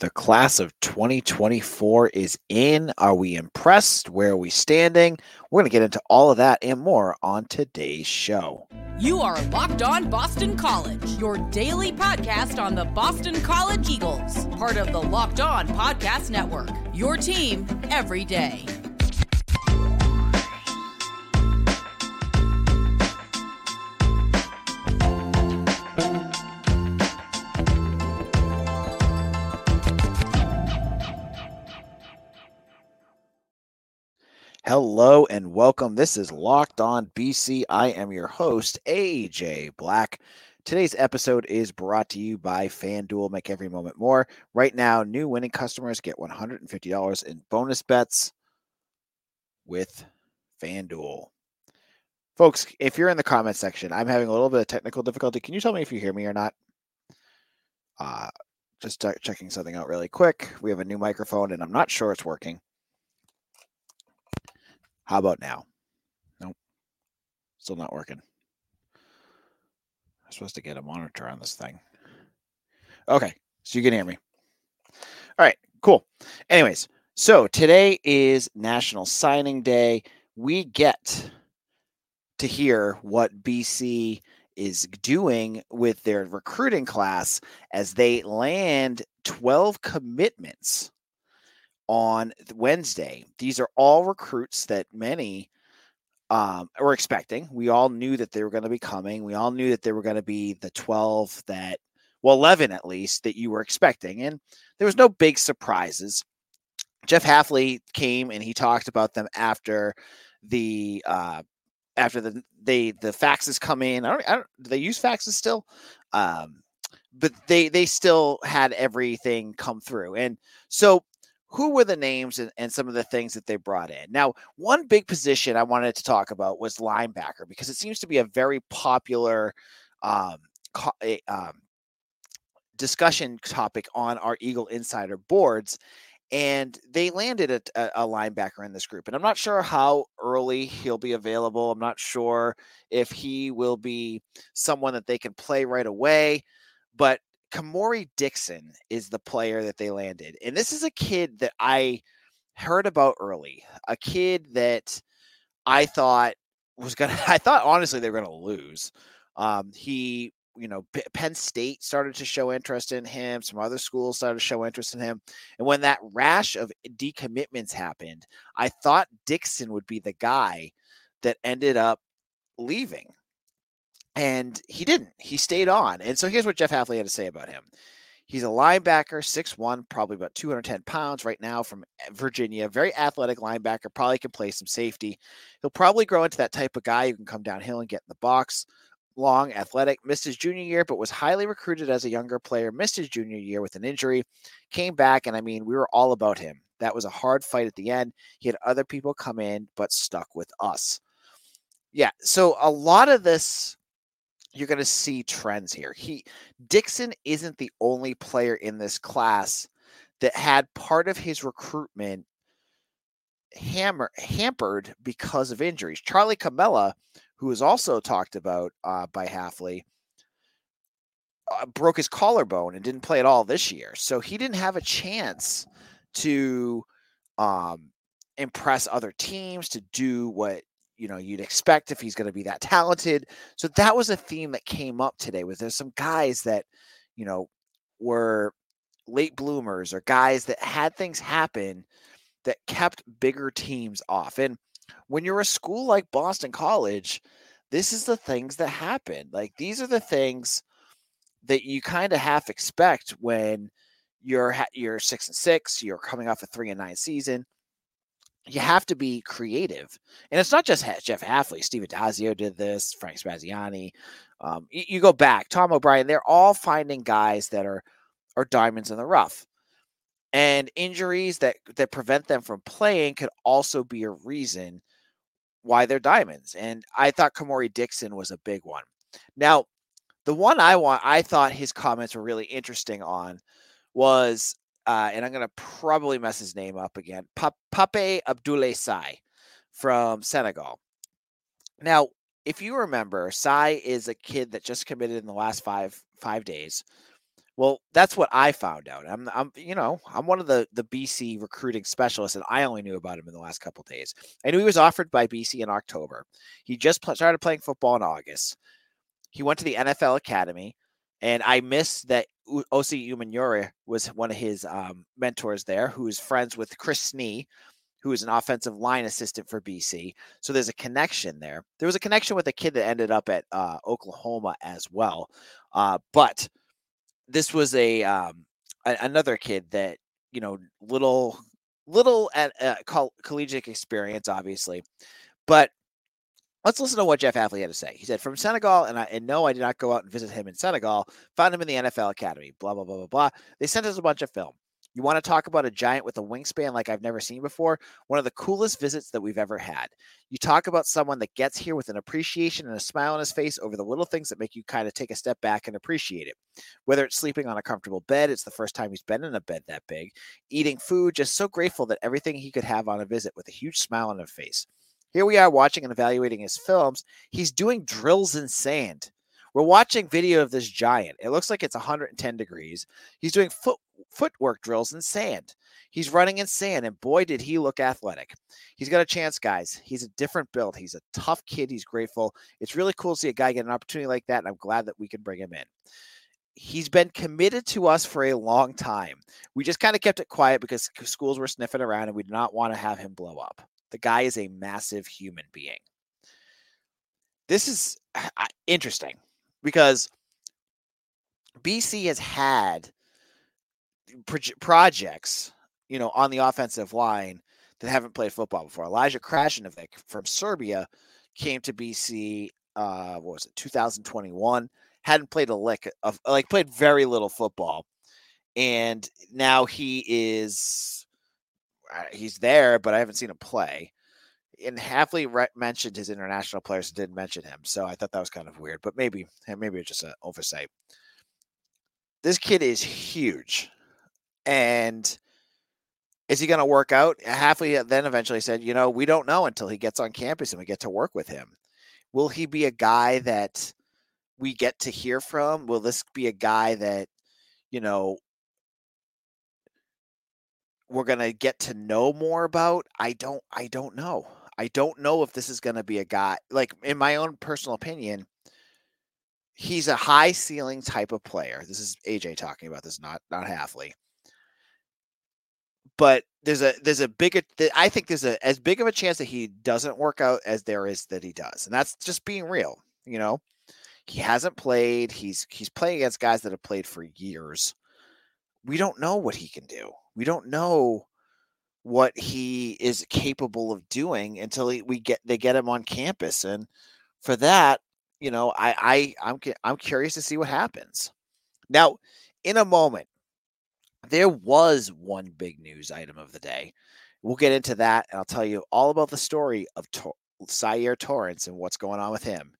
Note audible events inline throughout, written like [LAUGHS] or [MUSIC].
The class of 2024 is in. Are we impressed? Where are we standing? We're going to get into all of that and more on today's show. You are Locked On Boston College, your daily podcast on the Boston College Eagles, part of the Locked On Podcast Network. Your team every day. Hello and welcome. This is Locked On BC. I am your host, AJ Black. Today's episode is brought to you by FanDuel. Make every moment more. Right now, new winning customers get $150 in bonus bets with FanDuel. Folks, if you're in the comment section, I'm having a little bit of technical difficulty. Can you tell me if you hear me or not? Uh, just checking something out really quick. We have a new microphone and I'm not sure it's working. How about now? Nope. Still not working. I'm supposed to get a monitor on this thing. Okay. So you can hear me. All right. Cool. Anyways, so today is National Signing Day. We get to hear what BC is doing with their recruiting class as they land 12 commitments on Wednesday. These are all recruits that many um, were expecting. We all knew that they were going to be coming. We all knew that they were going to be the 12 that, well, 11 at least, that you were expecting. And there was no big surprises. Jeff Hafley came and he talked about them after the uh, after the they the faxes come in. I don't, I don't do they use faxes still? Um, but they they still had everything come through. And so who were the names and, and, some of the things that they brought in? Now, one big position I wanted to talk about was linebacker because it seems to be a very popular um, um, discussion topic on our Eagle Insider boards. And they landed a, a, linebacker in this group. And I'm not sure how early he'll be available. I'm not sure if he will be someone that they can play right away. But Kamori Dixon is the player that they landed. And this is a kid that I heard about early, a kid that I thought was going [LAUGHS] to, I thought honestly they were going to lose. Um, he, you know, P- Penn State started to show interest in him. Some other schools started to show interest in him. And when that rash of decommitments happened, I thought Dixon would be the guy that ended up leaving and he didn't. He stayed on. And so here's what Jeff Hafley had to say about him. He's a linebacker, six one, probably about 210 pounds right now from eh, Virginia. Very athletic linebacker, probably can play some safety. He'll probably grow into that type of guy who can come downhill and get in the box. Long, athletic, missed his junior year, but was highly recruited as a younger player. Missed his junior year with an injury, came back, and I mean, we were all about him. That was a hard fight at the end. He had other people come in, but stuck with us. Yeah, so a lot of this you're going to see trends here. He Dixon isn't the only player in this class that had part of his recruitment hammer hampered because of injuries. Charlie Camella, who was also talked about uh, by Hafley, uh, broke his collarbone and didn't play at all this year, so he didn't have a chance to um, impress other teams to do what you know you'd expect if he's going to be that talented. So that was a theme that came up today. Was there's some guys that you know were late bloomers or guys that had things happen that kept bigger teams off. And when you're a school like Boston College, this is the things that happen. Like these are the things that you kind of half expect when you're you're six and six, you're coming off a three and nine season you have to be creative. And it's not just Jeff Hafley. Steve Addazio did this, Frank Spaziani. Um, you, you, go back, Tom O'Brien, they're all finding guys that are are diamonds in the rough. And injuries that that prevent them from playing could also be a reason why they're diamonds. And I thought Kamori Dixon was a big one. Now, the one I want, I thought his comments were really interesting on was uh, and I'm going to probably mess his name up again. Pape Abdoulaye Sai from Senegal. Now, if you remember, Sai is a kid that just committed in the last five five days. Well, that's what I found out. I'm, I'm, you know, I'm one of the the BC recruiting specialists, and I only knew about him in the last couple days. I knew he was offered by BC in October. He just pl- started playing football in August. He went to the NFL Academy, and I missed that Osi Umenyiora was one of his um, mentors there, who is friends with Chris Snee, who is an offensive line assistant for BC. So there's a connection there. There was a connection with a kid that ended up at uh, Oklahoma as well. Uh, but this was a, um, a, another kid that you know little little at uh, coll- collegiate experience, obviously, but Let's listen to what Jeff Hafley had to say. He said, "From Senegal, and I and no, I did not go out and visit him in Senegal. Found him in the NFL Academy. Blah blah blah blah blah. They sent us a bunch of film. You want to talk about a giant with a wingspan like I've never seen before? One of the coolest visits that we've ever had. You talk about someone that gets here with an appreciation and a smile on his face over the little things that make you kind of take a step back and appreciate it. Whether it's sleeping on a comfortable bed, it's the first time he's been in a bed that big, eating food, just so grateful that everything he could have on a visit with a huge smile on his face. Here we are watching and evaluating his films. He's doing drills in sand. We're watching video of this giant. It looks like it's 110 degrees. He's doing foot footwork drills in sand. He's running in sand, and boy, did he look athletic. He's got a chance, guys. He's a different build. He's a tough kid. He's grateful. It's really cool to see a guy get an opportunity like that, and I'm glad that we can bring him in. He's been committed to us for a long time. We just kind of kept it quiet because schools were sniffing around, and we did not want to have him blow up. The guy is a massive human being. This is interesting because BC has had projects, you know, on the offensive line that haven't played football before. Elijah Krashinovic from Serbia came to BC. Uh, what was it? 2021. Hadn't played a lick of like played very little football, and now he is uh, he's there, but I haven't seen him play. And Hafley re- mentioned his international players didn't mention him, so I thought that was kind of weird. But maybe maybe it's just an oversight. This kid is huge. And is he going to work out? Hafley then eventually said, you know, we don't know until he gets on campus and we get to work with him. Will he be a guy that we get to hear from? Will this be a guy that, you know, we're going to get to know more about? I don't I don't know. I don't know if this is going to be a guy like in my own personal opinion, he's a high ceiling type of player. This is AJ talking about this, not not Hafley. but there's a there's a bigger I think there's a as big of a chance that he doesn't work out as there is that he does. And that's just being real, you know. He hasn't played. He's he's playing against guys that have played for years. We don't know what he can do. We don't know what he is capable of doing until he, we get they get him on campus and for that, you know, I I I'm I'm curious to see what happens. Now, in a moment, there was one big news item of the day. We'll get into that, and I'll tell you all about the story of Tor- Syer Torrence and what's going on with him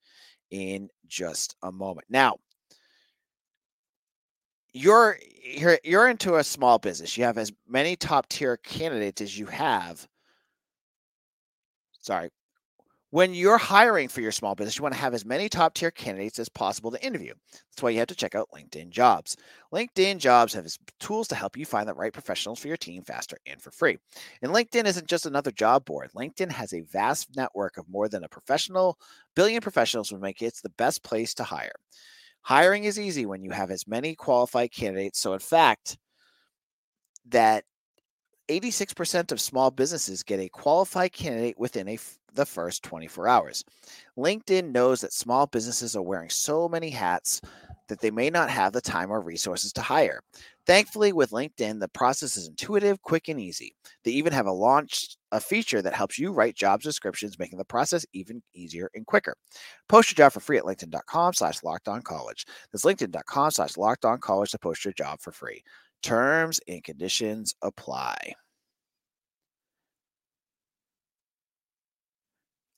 in just a moment. Now, you're you're you're into a small business. You have as many top tier candidates as you have. Sorry, when you're hiring for your small business, you want to have as many top tier candidates as possible to interview. That's why you have to check out LinkedIn Jobs. LinkedIn Jobs have tools to help you find the right professionals for your team faster and for free. And LinkedIn isn't just another job board. LinkedIn has a vast network of more than a professional billion professionals, which make it the best place to hire. Hiring is easy when you have as many qualified candidates. So, in fact, that 86% of small businesses get a qualified candidate within a the first 24 hours. LinkedIn knows that small businesses are wearing so many hats that they may not have the time or resources to hire. Thankfully, with LinkedIn, the process is intuitive, quick, and easy. They even have a launched a feature that helps you write job descriptions, making the process even easier and quicker. Post your job for free at LinkedIn.com slash locked on college. That's LinkedIn.com slash locked on college to post your job for free. Terms and conditions apply.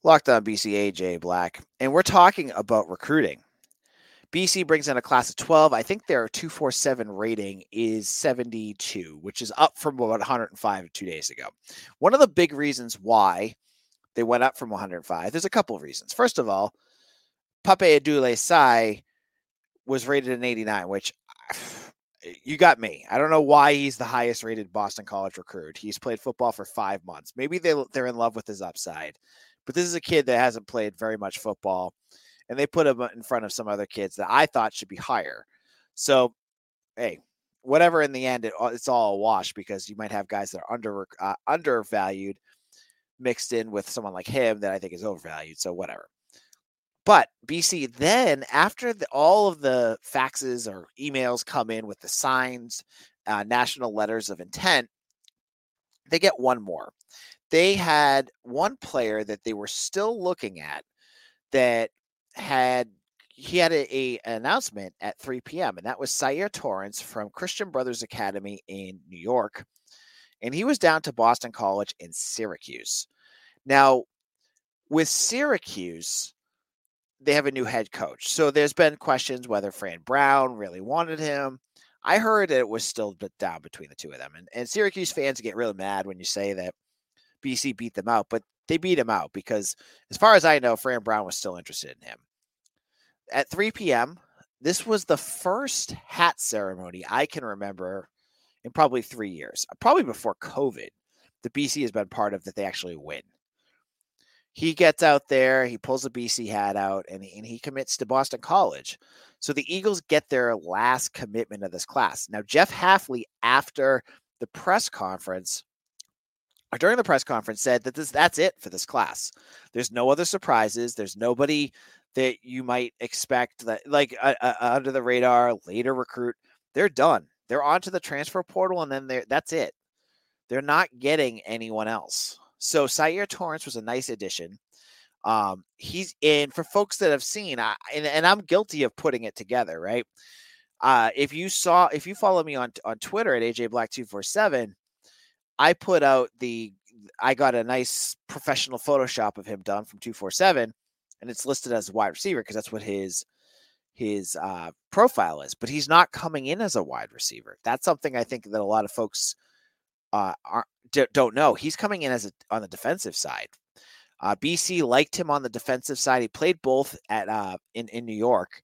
Locked on BC AJ Black, and we're talking about recruiting. BC brings in a class of 12. I think their 247 rating is 72, which is up from about 105 two days ago. One of the big reasons why they went up from 105, there's a couple of reasons. First of all, Pape Adule Sai was rated an 89, which [SIGHS] eh, you got me. I don't know why he's the highest rated Boston College recruit. He's played football for five months. Maybe they they're in love with his upside, but this is a kid that hasn't played very much football, and they put him in front of some other kids that I thought should be higher. So, hey, whatever. In the end, it, it's all a wash because you might have guys that are under uh, undervalued mixed in with someone like him that I think is overvalued. So whatever. But BC then, after the, all of the faxes or emails come in with the signs, uh, national letters of intent, they get one more. They had one player that they were still looking at that had he had a, a announcement at 3 p.m. and that was Sayer Torrance from Christian Brothers Academy in New York, and he was down to Boston College in Syracuse. Now, with Syracuse, they have a new head coach. So there's been questions whether Fran Brown really wanted him. I heard it was still down between the two of them. And, and Syracuse fans get really mad when you say that BC beat them out, but they beat him out because, as far as I know, Fran Brown was still interested in him. At 3 p.m., this was the first hat ceremony I can remember in probably three years, probably before COVID, the BC has been part of that they actually win he gets out there, he pulls a BC hat out, and he, and he commits to Boston College. So the Eagles get their last commitment of this class. Now, Jeff Hafley, after the press conference, during the press conference, said that this that's it for this class. There's no other surprises. There's nobody that you might expect that like uh, uh, under the radar later recruit. They're done. They're onto the transfer portal, and then they're that's it. They're not getting anyone else. So Sayer Torrance was a nice addition. Um, he's in for folks that have seen, I, and, and I'm guilty of putting it together, right? Uh, if you saw, if you follow me on on Twitter at AJ Black two four seven, I put out the, I got a nice professional Photoshop of him done from two four seven, and it's listed as wide receiver because that's what his his uh, profile is. But he's not coming in as a wide receiver. That's something I think that a lot of folks uh, are, don't know. He's coming in as a, on the defensive side. Uh, BC liked him on the defensive side. He played both at uh, in in New York,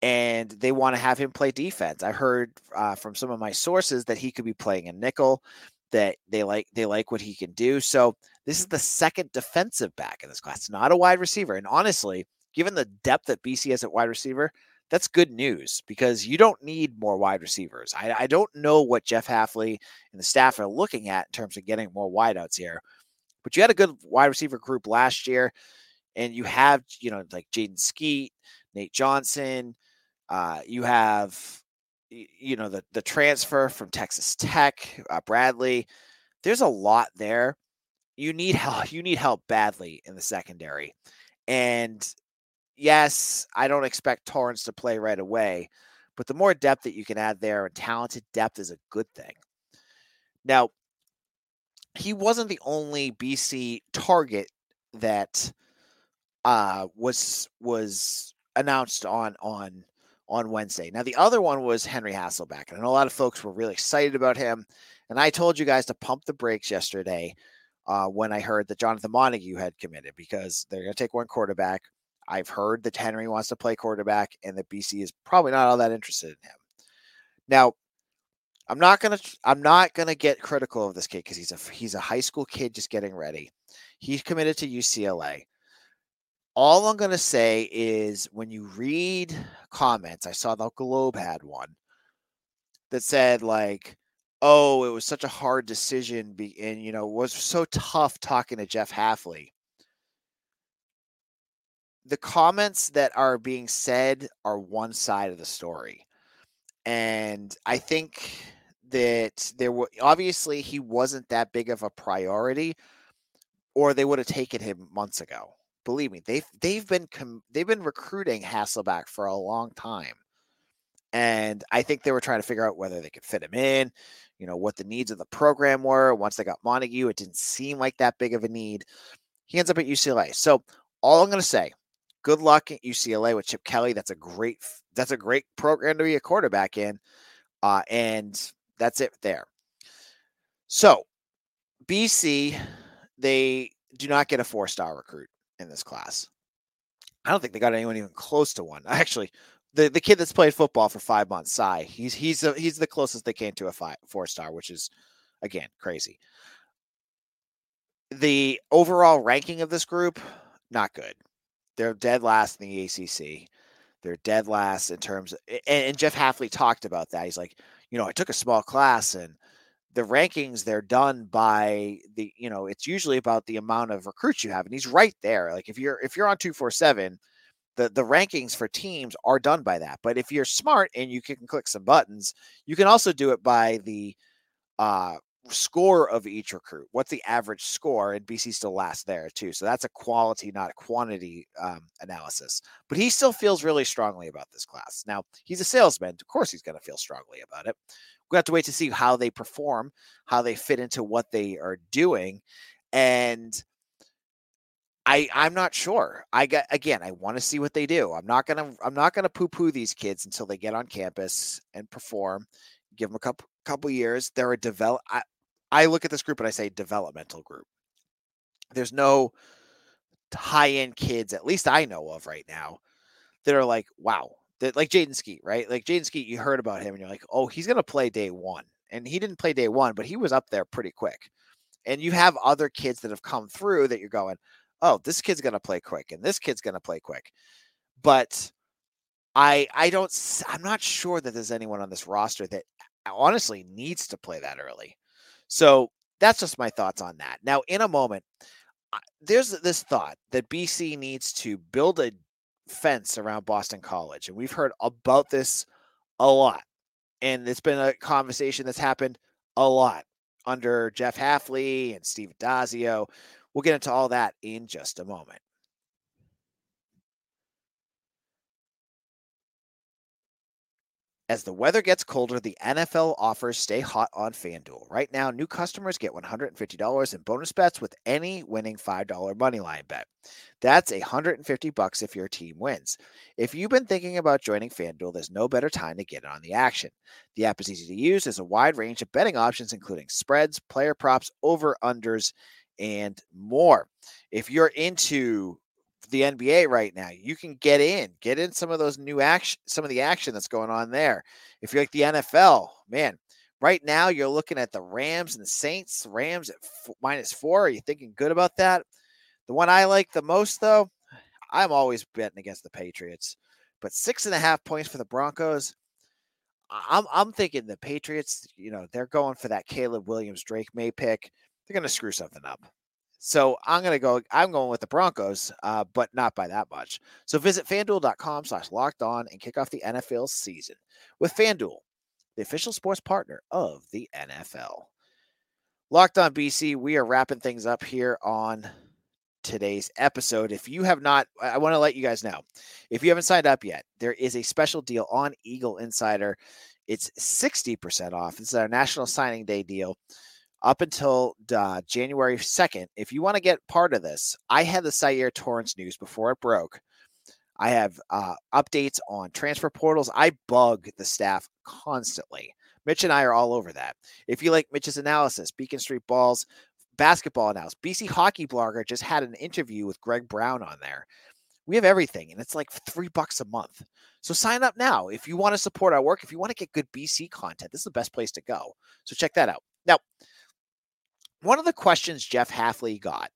and they want to have him play defense. I heard uh, from some of my sources that he could be playing a nickel. That they like they like what he can do. So this is the second defensive back in this class, not a wide receiver. And honestly, given the depth that BC has at wide receiver, that's good news because you don't need more wide receivers. I, I don't know what Jeff Hafley and the staff are looking at in terms of getting more wideouts here, but you had a good wide receiver group last year, and you have you know like Jaden Skeet, Nate Johnson. Uh, you have you know the the transfer from Texas Tech, uh, Bradley. There's a lot there. You need [LAUGHS] help. You need help badly in the secondary, and yes, I don't expect Torrance to play right away, but the more depth that you can add there and talented depth is a good thing. Now, he wasn't the only BC target that uh, was was announced on on on Wednesday. Now the other one was Henry Hasselbeck, and a lot of folks were really excited about him. And I told you guys to pump the brakes yesterday uh, when I heard that Jonathan Montague had committed because they're going to take one quarterback. I've heard that Henry wants to play quarterback and that BC is probably not all that interested in him. Now, I'm not gonna I'm not gonna get critical of this kid because he's a he's a high school kid just getting ready. He's committed to UCLA. All I'm gonna say is when you read comments, I saw the Globe had one that said like, "Oh, it was such a hard decision," and you know, was so tough talking to Jeff Hafley the comments that are being said are one side of the story. And I think that there were obviously he wasn't that big of a priority or they would have taken him months ago. Believe me, they've they've been com- they've been recruiting Hasselbeck for a long time. And I think they were trying to figure out whether they could fit him in, you know, what the needs of the program were. Once they got Montague, it didn't seem like that big of a need. He ends up at UCLA. So all I'm going to say good luck at UCLA with Chip Kelly. That's a great that's a great program to be a quarterback in. Uh, and that's it there. So BC, they do not get a four star recruit in this class. I don't think they got anyone even close to one. [LAUGHS] Actually, the the kid that's played football for five months, Cy. He's he's a, he's the closest they came to a five four star, which is again crazy. The overall ranking of this group, not good. They're dead last in the ACC. They're dead last in terms of, and, and Jeff Hafley talked about that. He's like, you know, I took a small class and the rankings they're done by the you know it's usually about the amount of recruits you have and he's right there like if you're if you're on 247 the the rankings for teams are done by that but if you're smart and you can click some buttons you can also do it by the uh score of each recruit what's the average score and bc still last there too so that's a quality not a quantity um, analysis but he still feels really strongly about this class. Now he's a salesman of course he's going to feel strongly about it we have to wait to see how they perform, how they fit into what they are doing, and I I'm not sure. I got again. I want to see what they do. I'm not gonna I'm not gonna poo poo these kids until they get on campus and perform. Give them a couple couple years. They're a develop. I, I look at this group and I say developmental group. There's no high end kids, at least I know of right now, that are like, wow, that like Jaden Skeet, right? Like Jaden Skeet, you heard about him and you're like, oh, he's gonna play day one. And he didn't play day one, but he was up there pretty quick. And you have other kids that have come through that you're going, oh, this kid's gonna play quick, and this kid's gonna play quick. But I I don't I'm not sure that there's anyone on this roster that honestly needs to play that early. So that's just my thoughts on that. Now, in a moment, there's this thought that BC needs to build a fence around Boston College. And we've heard about this a lot. And it's been a conversation that's happened a lot under Jeff Hafley and Steve Addazio. We'll get into all that in just a moment. As the weather gets colder, the NFL offers stay hot on FanDuel. Right now, new customers get $150 in bonus bets with any winning $5 moneyline bet. That's 150 bucks if your team wins. If you've been thinking about joining FanDuel, there's no better time to get in on the action. The app is easy to use, there's a wide range of betting options, including spreads, player props, over unders, and more. If you're into the NBA right now. You can get in, get in some of those new action, some of the action that's going on there. If you're like the NFL, man, right now you're looking at the Rams and the Saints. Rams at f- minus four. Are you thinking good about that? The one I like the most, though, I'm always betting against the Patriots, but six and a half points for the Broncos. I'm I'm thinking the Patriots, you know, they're going for that Caleb Williams Drake Maye pick. They're going to screw something up. So I'm gonna go. I'm going with the Broncos, uh, but not by that much. So visit FanDuel.com/slash locked on and kick off the NFL season with FanDuel, the official sports partner of the NFL. Locked on BC, we are wrapping things up here on today's episode. If you have not, I want to let you guys know if you haven't signed up yet, there is a special deal on Eagle Insider. It's 60% off. This is our National Signing Day deal up until uh, January 2nd. If you want to get part of this, I had the Syer Torrance news before it broke. I have uh, updates on transfer portals. I bug the staff constantly. Mitch and I are all over that. If you like Mitch's analysis, Beacon Street Balls, basketball analysis, BC Hockey Blogger just had an interview with Greg Brown on there. We have everything, and it's like three bucks a month. So sign up now if you want to support our work. If you want to get good BC content, this is the best place to go. So check that out. Now, one of the questions Jeff Hafley got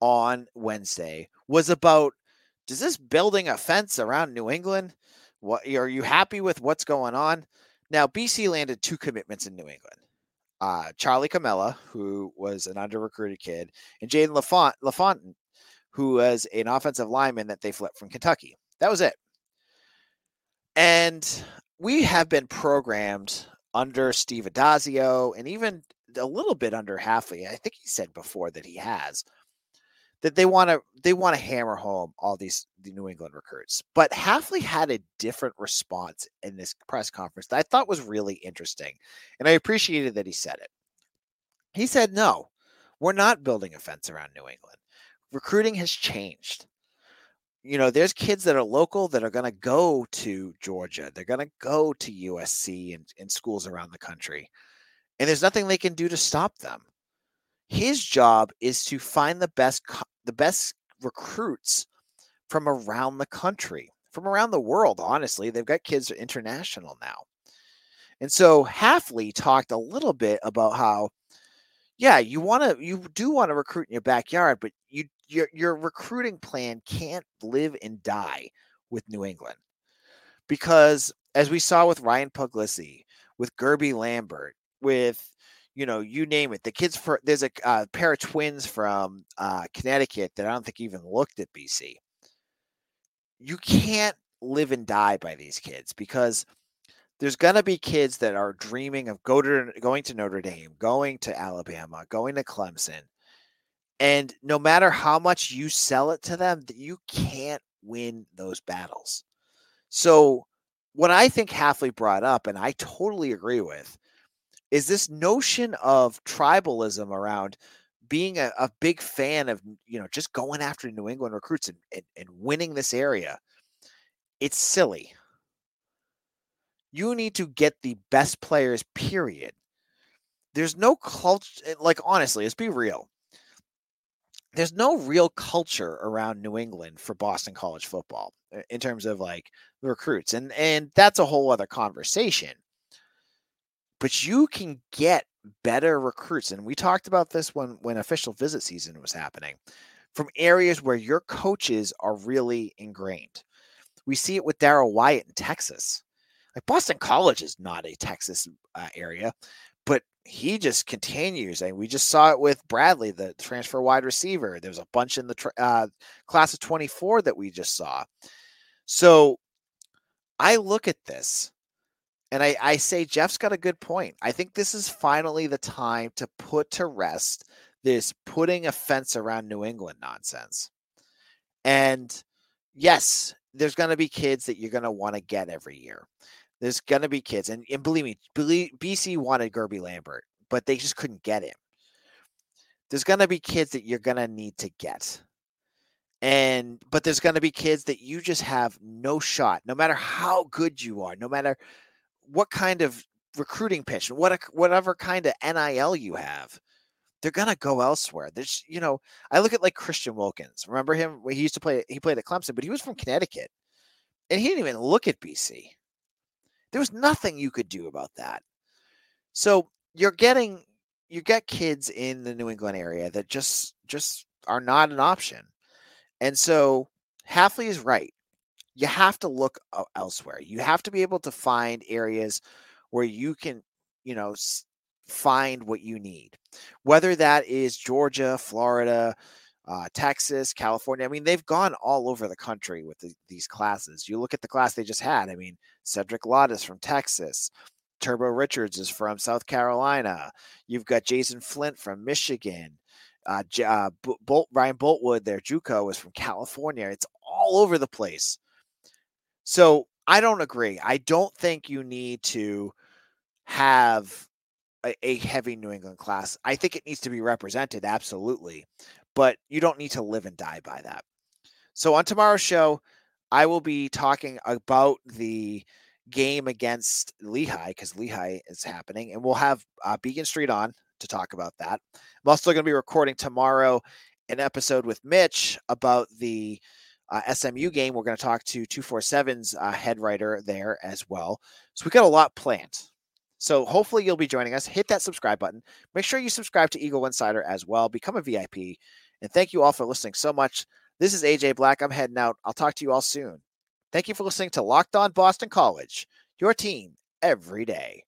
on Wednesday was about does this building a fence around New England? What are you happy with what's going on? Now, BC landed two commitments in New England. Uh, Charlie Camella, who was an under recruited kid, and Jaden Lafont, Lafontaine, who was an offensive lineman that they flipped from Kentucky. That was it. And we have been programmed under Steve Adazio and even a little bit under Hafley. I think he said before that he has that they want to they want to hammer home all these the New England recruits. But Hafley had a different response in this press conference that I thought was really interesting, and I appreciated that he said it. He said, "No, we're not building a fence around New England. Recruiting has changed." You know, there's kids that are local that are going to go to Georgia. They're going to go to USC and, and schools around the country and there's nothing they can do to stop them. His job is to find the best the best recruits from around the country, from around the world, honestly. They've got kids international now. And so Hafley talked a little bit about how, yeah, you want to, you do want to recruit in your backyard, but you, your, your recruiting plan can't live and die with New England. Because as we saw with Ryan Puglisi, with Guerby Lambert, with you know, you name it. The kids for there's a uh, pair of twins from uh, Connecticut that I don't think even looked at BC. You can't live and die by these kids because there's going to be kids that are dreaming of go to going to Notre Dame, going to Alabama, going to Clemson. And no matter how much you sell it to them, you can't win those battles. So what I think Hafley brought up, and I totally agree with, is this notion of tribalism around being a, a, big fan of you know just going after New England recruits and, and, and winning this area. It's silly. You need to get the best players, period. There's no culture, eh, like honestly, let's be real. There's no real culture around New England for Boston college football in terms of like the recruits. And and that's a whole other conversation but you can get better recruits. And we talked about this when when official visit season was happening from areas where your coaches are really ingrained. We see it with Darrell Wyatt in Texas. Like Boston College is not a Texas uh, area, but he just continues. And we just saw it with Bradley, the transfer wide receiver. There's a bunch in the uh, class of 24 that we just saw. So I look at this and I, I say Jeff's got a good point. I think this is finally the time to put to rest this putting a fence around New England nonsense. And yes, there's going to be kids that you're going to want to get every year. There's going to be kids, and, and believe me, BC wanted Guerby Lambert, but they just couldn't get him. There's going to be kids that you're going to need to get. And, but there's going to be kids that you just have no shot, no matter how good you are, no matter what kind of recruiting pitch, what a, whatever kind of NIL you have, they're gonna go elsewhere. There's, you know, I look at like Christian Wilkins. Remember him? He used to play. He played at Clemson, but he was from Connecticut, and he didn't even look at BC. There was nothing you could do about that. So you're getting you get kids in the New England area that just just are not an option, and so Hafley is right you have to look elsewhere. You have to be able to find areas where you can, you know, find what you need. Whether that is Georgia, Florida, uh, Texas, California. I mean, they've gone all over the country with the, these classes. You look at the class they just had. I mean, Cedric Lott is from Texas. Turbo Richards is from South Carolina. You've got Jason Flint from Michigan. Uh, uh, Bolt, Ryan Boltwood, their JUCO, is from California. It's all over the place. So I don't agree. I don't think you need to have a, a, heavy New England class. I think it needs to be represented, absolutely, but you don't need to live and die by that. So on tomorrow's show, I will be talking about the game against Lehigh because Lehigh is happening, and we'll have uh, Beacon Street on to talk about that. I'm also going to be recording tomorrow an episode with Mitch about the uh, SMU game. We're going to talk to 247's uh, head writer there as well. So we got a lot planned. So hopefully you'll be joining us. Hit that subscribe button. Make sure you subscribe to Eagle Insider as well. Become a VIP. And thank you all for listening so much. This is AJ Black. I'm heading out. I'll talk to you all soon. Thank you for listening to Locked On Boston College, your team every day.